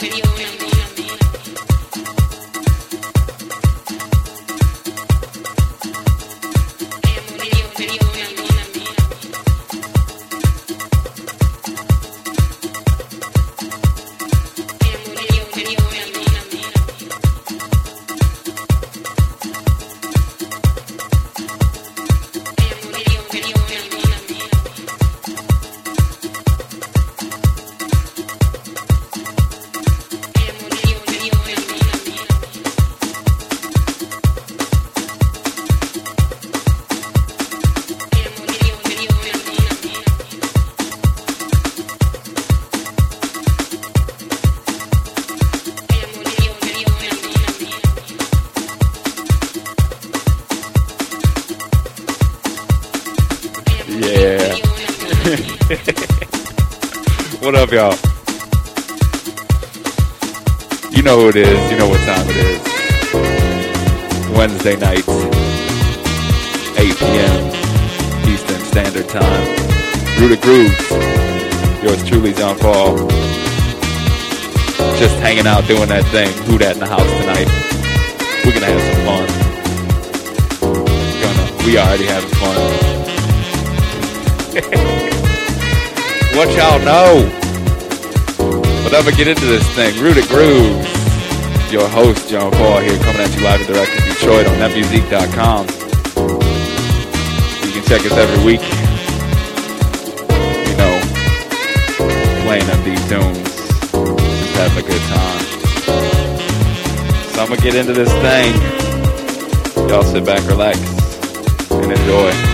what out, doing that thing. Who that in the house tonight? We're gonna have some fun. Gonna. We already having fun. what y'all know. Gonna get into this thing. Rooted Grooves. Your host, John Paul, here coming at you live and direct from Detroit on netmusic.com. You can check us every week. You know, playing up these tunes. Just having a good time. So I'm gonna get into this thing. Y'all sit back, relax, and enjoy.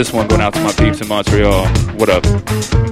This one going out to my peeps in Montreal. What up?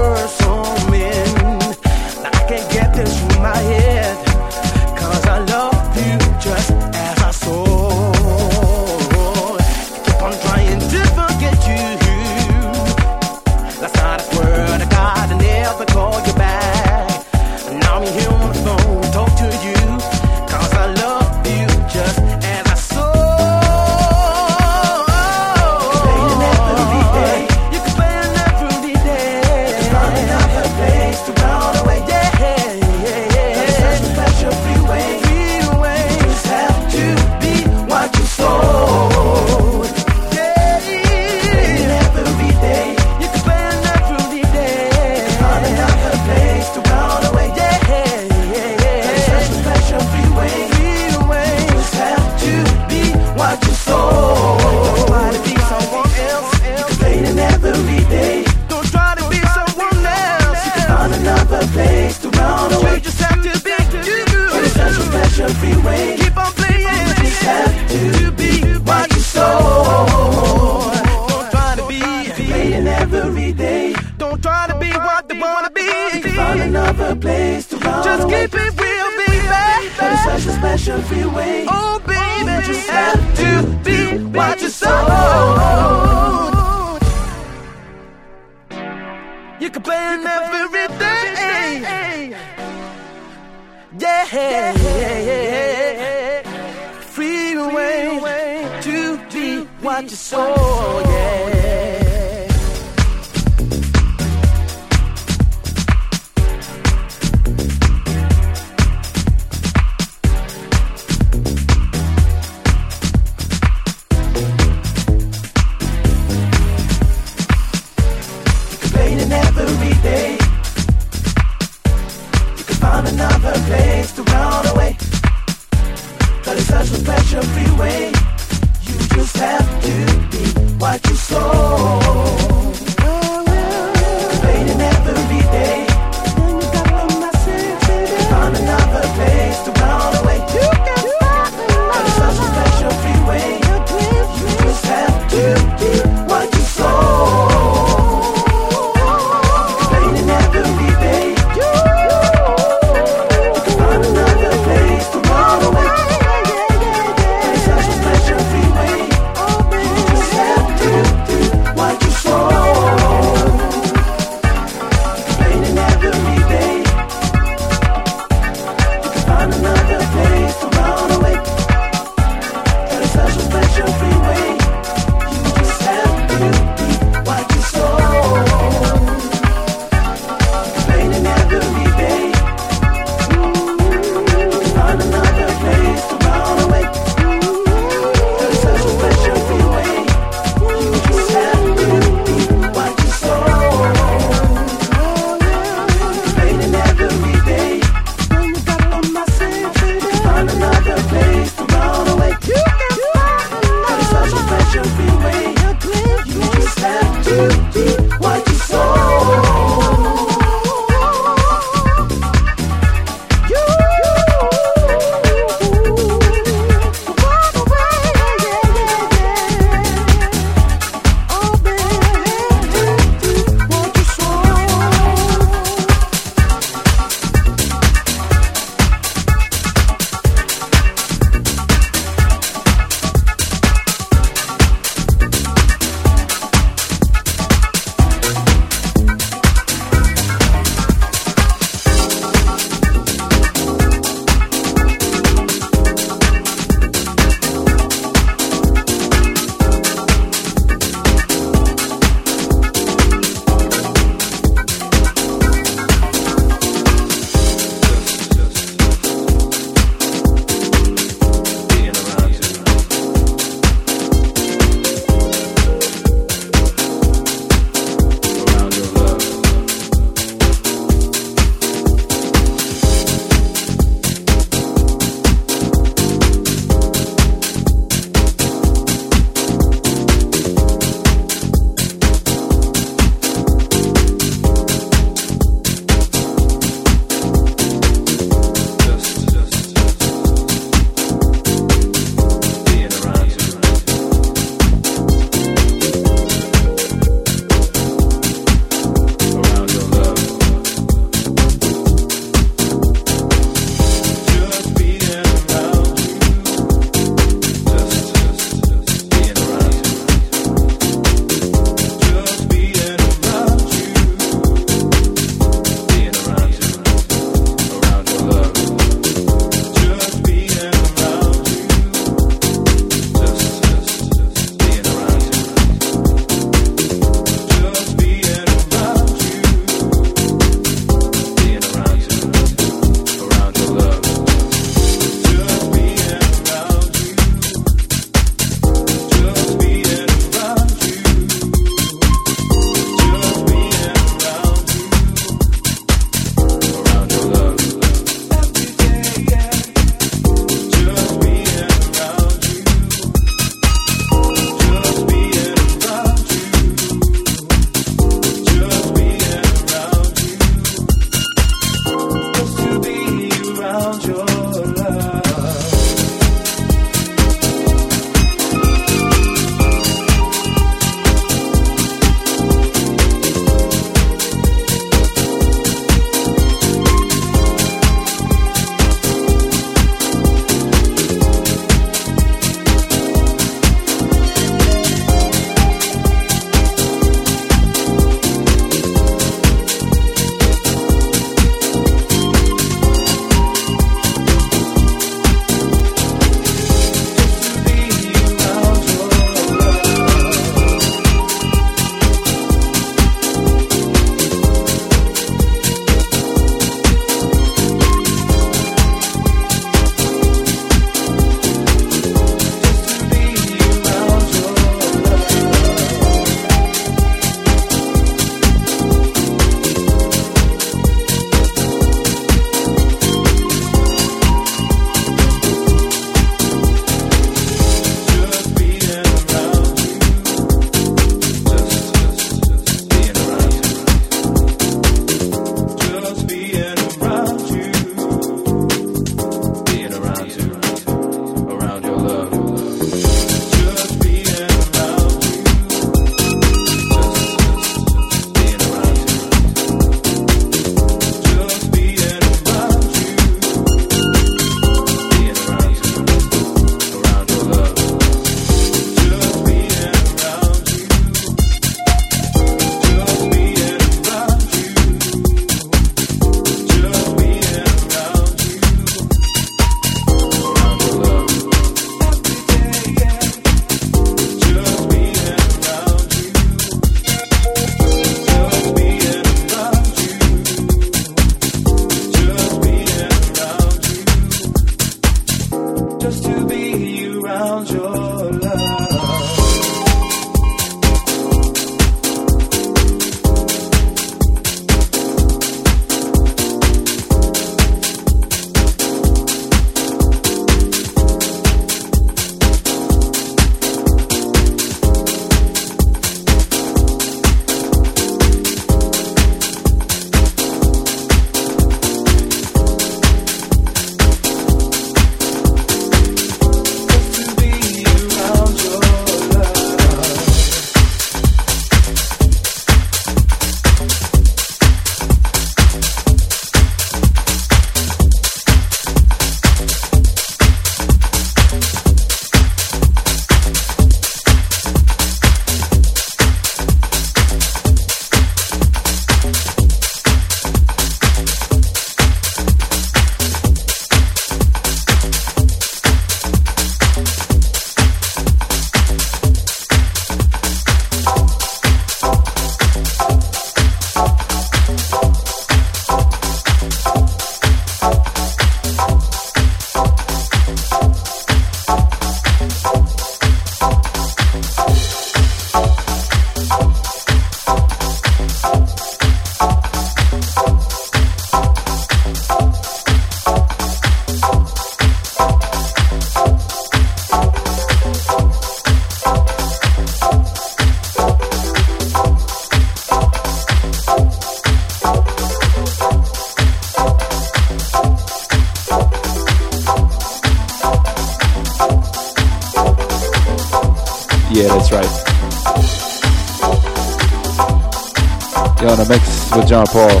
John Paul.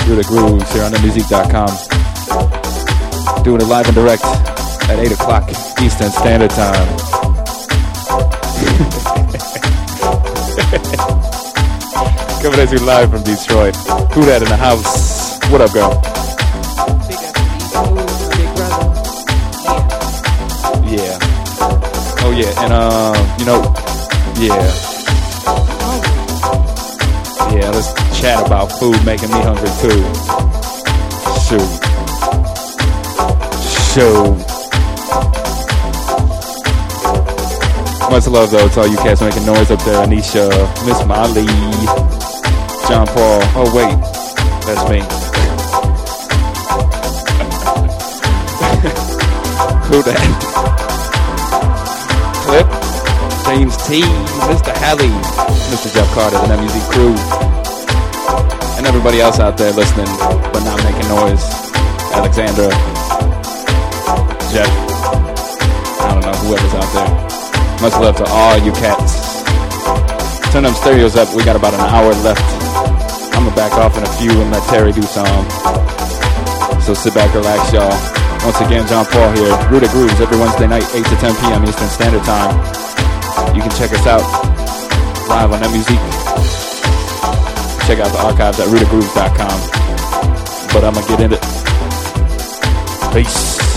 Through the grooves here on the music.com. Doing it live and direct at 8 o'clock Eastern Standard Time. Coming at you live from Detroit. Who that in the house? What up, girl? Yeah. Oh yeah, and um, you know, yeah. Chat about food making me hungry too. Shoot. Shoot. Much love though to all you cats making noise up there. Anisha, Miss Molly, John Paul. Oh wait, that's me. Who that? Clip, James T, Mr. Halley, Mr. Jeff Carter, the music crew, everybody else out there listening but not making noise. Alexandra, Jeff, I don't know, whoever's out there. Much love to all you cats. Turn them stereos up. We got about an hour left. I'm gonna back off in a few and let Terry do some. So sit back, relax, y'all. Once again, John Paul here. Rooted Grooves every Wednesday night, 8 to 10 p.m. Eastern Standard Time. You can check us out live on that music. Check out the archives at rootedgrooves.com. But I'm gonna get into it. Peace.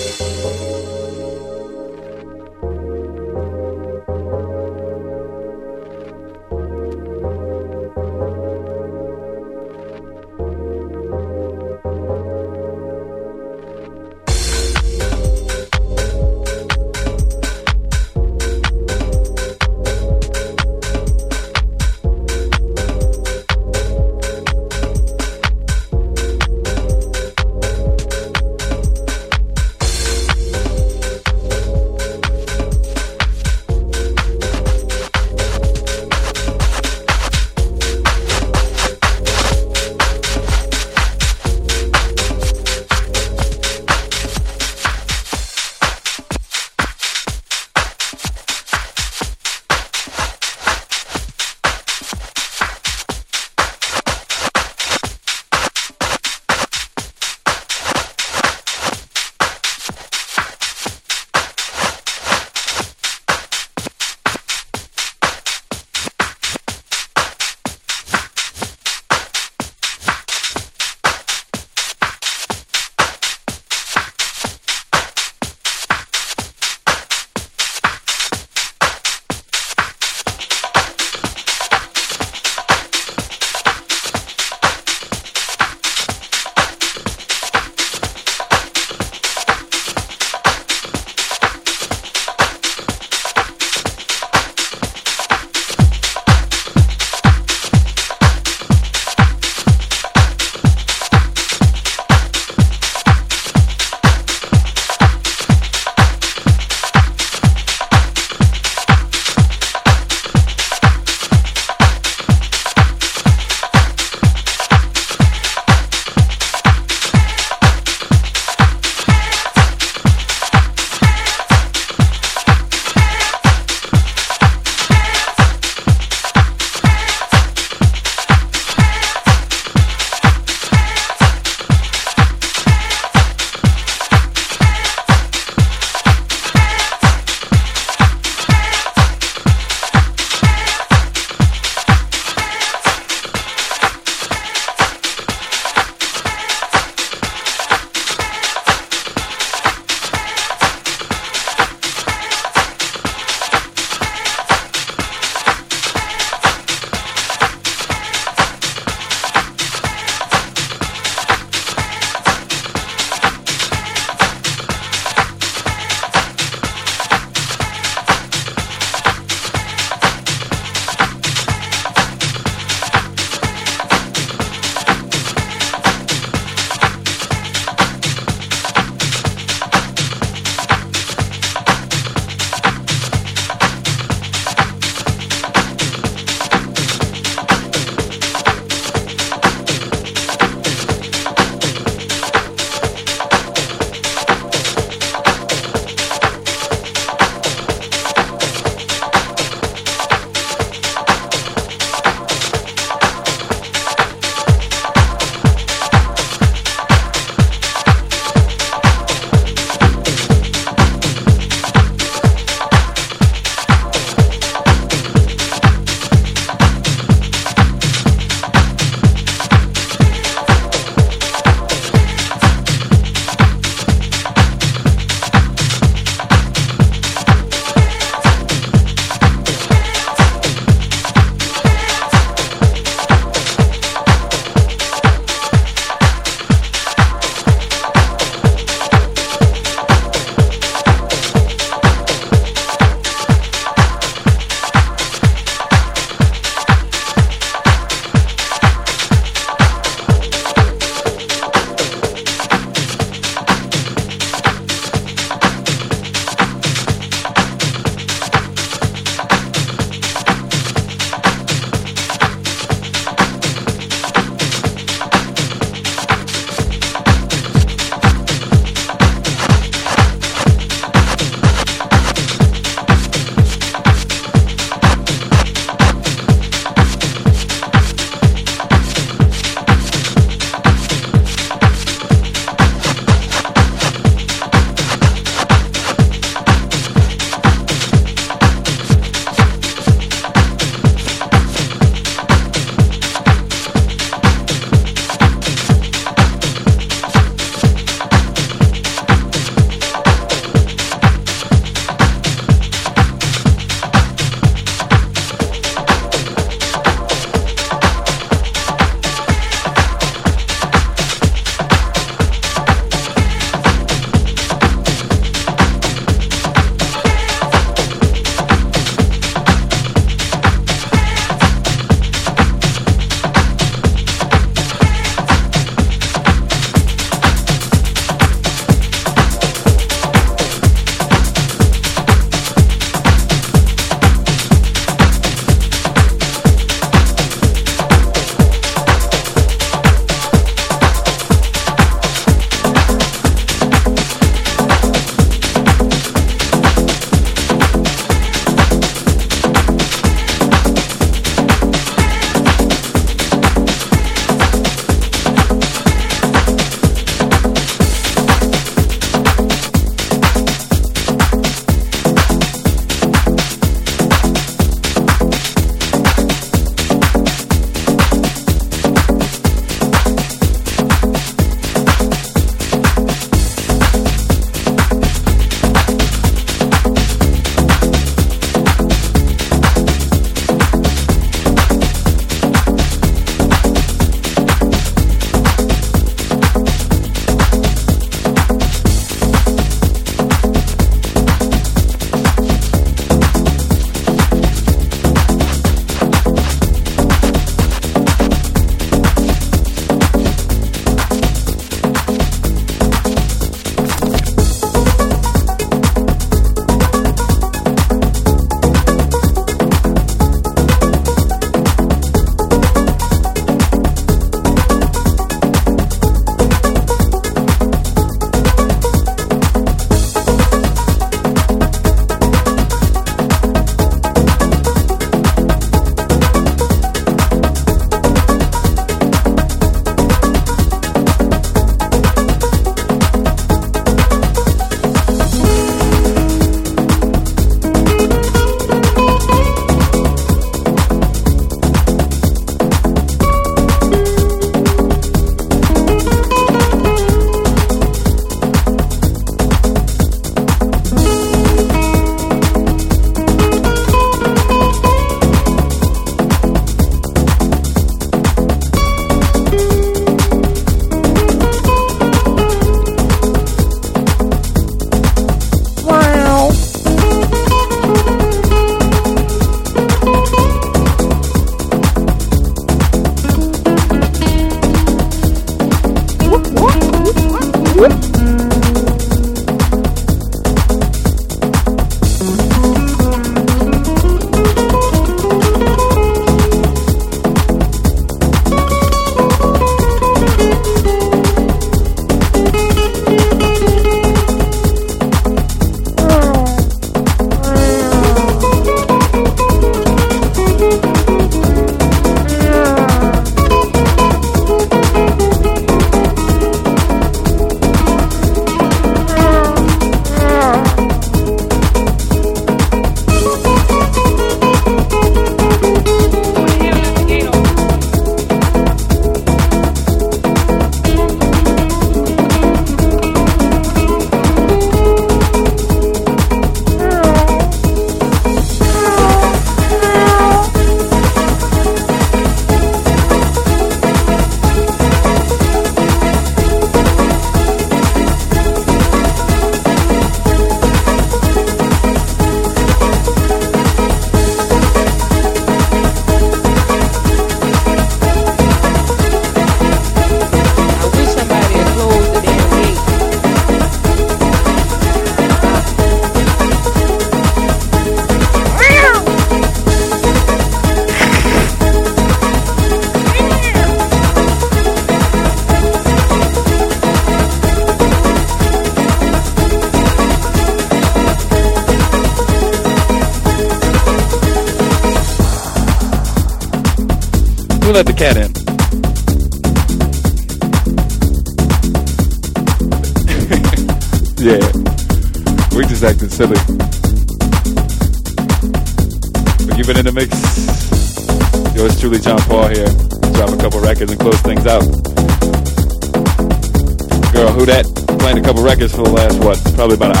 Probably about an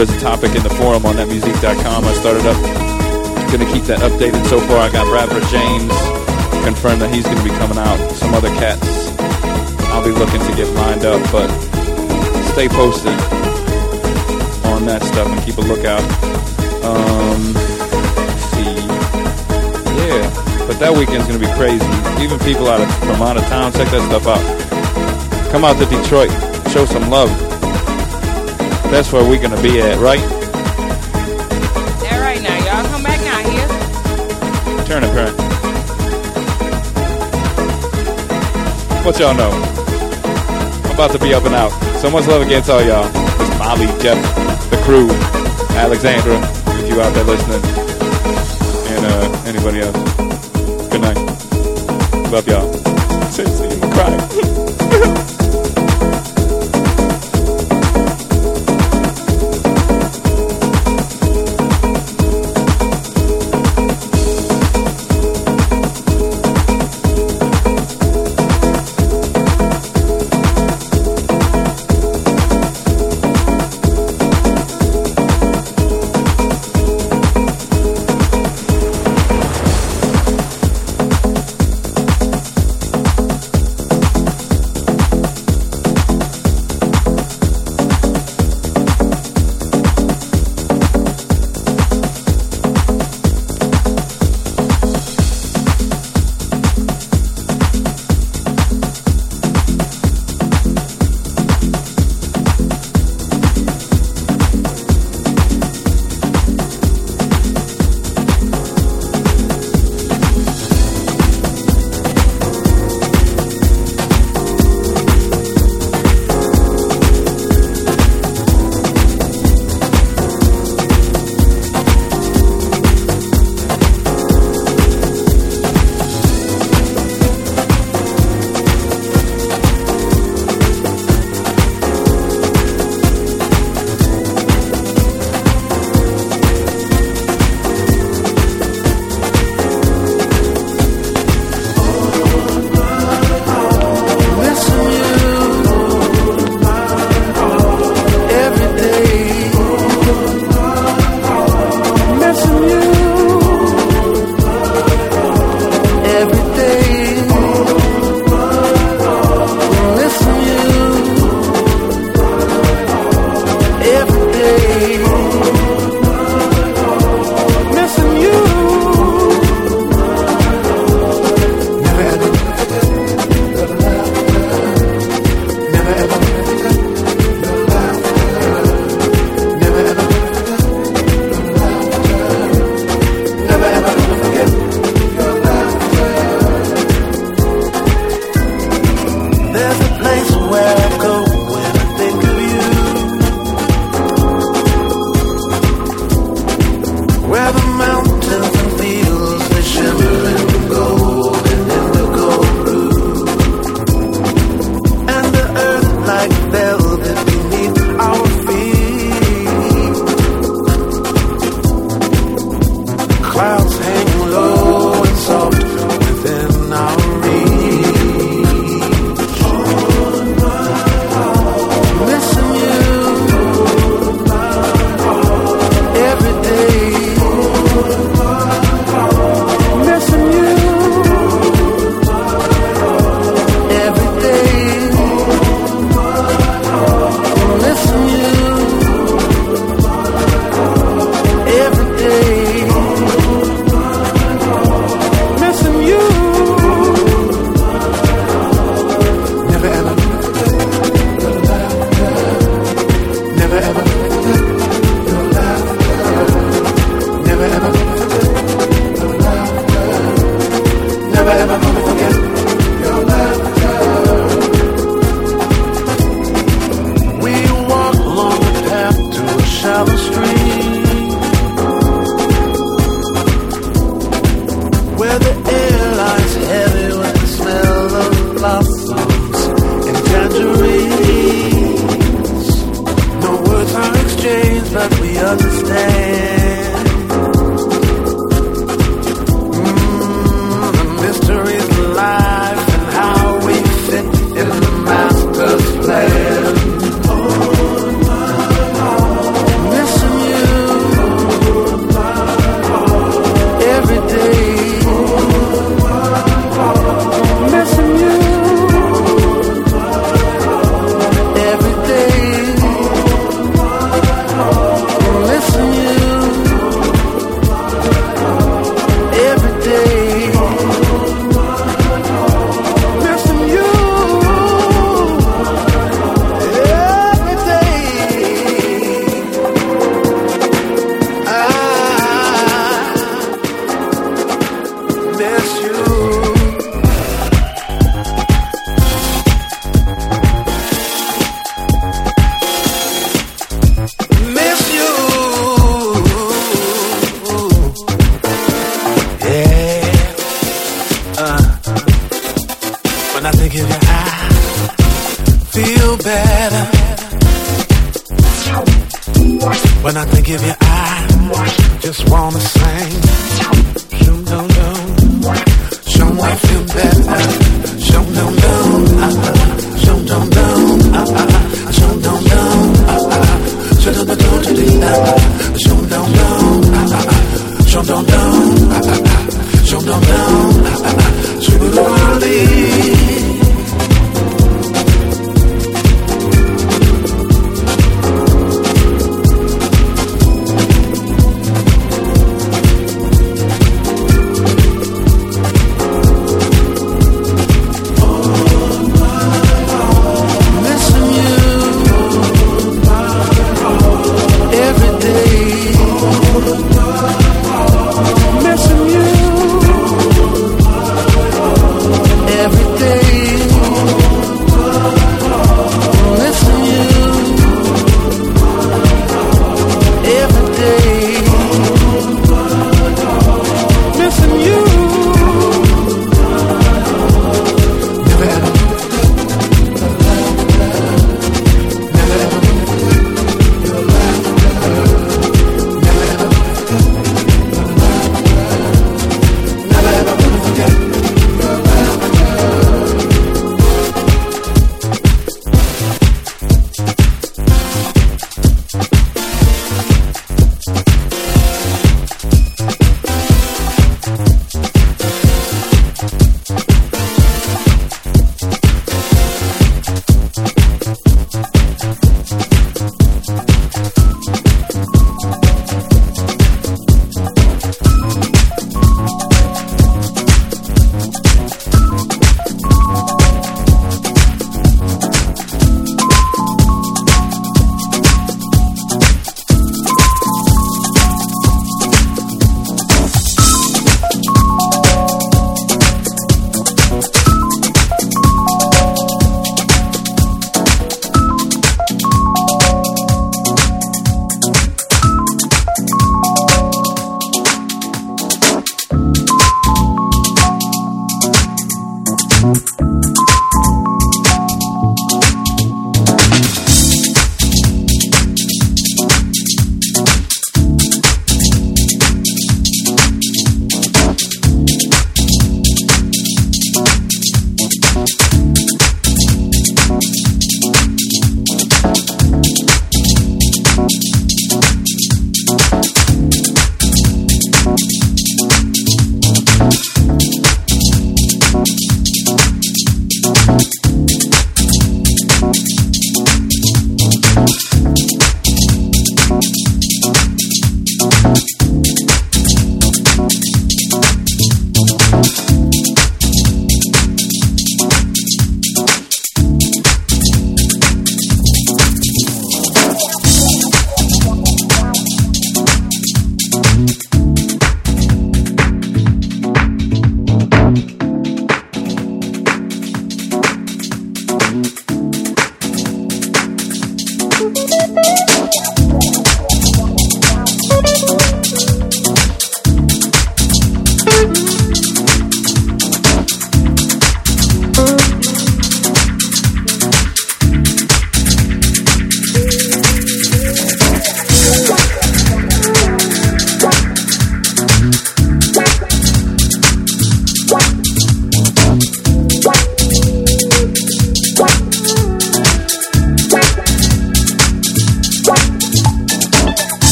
there is a topic in the forum on netmusic.com. I started up, going to keep that updated. So far, I got Bradford James confirmed that he's going to be coming out. Some other cats I'll be looking to get lined up, but stay posted on that stuff and keep a lookout. Um, see, yeah, but that weekend's going to be crazy. Even people out of from out of town, check that stuff out. Come out to Detroit, show some love. That's where we're going to be at, right? All right now, y'all come back out here. Turn it, parent. What y'all know? I'm about to be up and out. So much love against all y'all. It's Molly, Jeff, the crew, Alexandra, if you out there listening, and uh, anybody else. Good night. Love y'all. Seriously, I'm crying.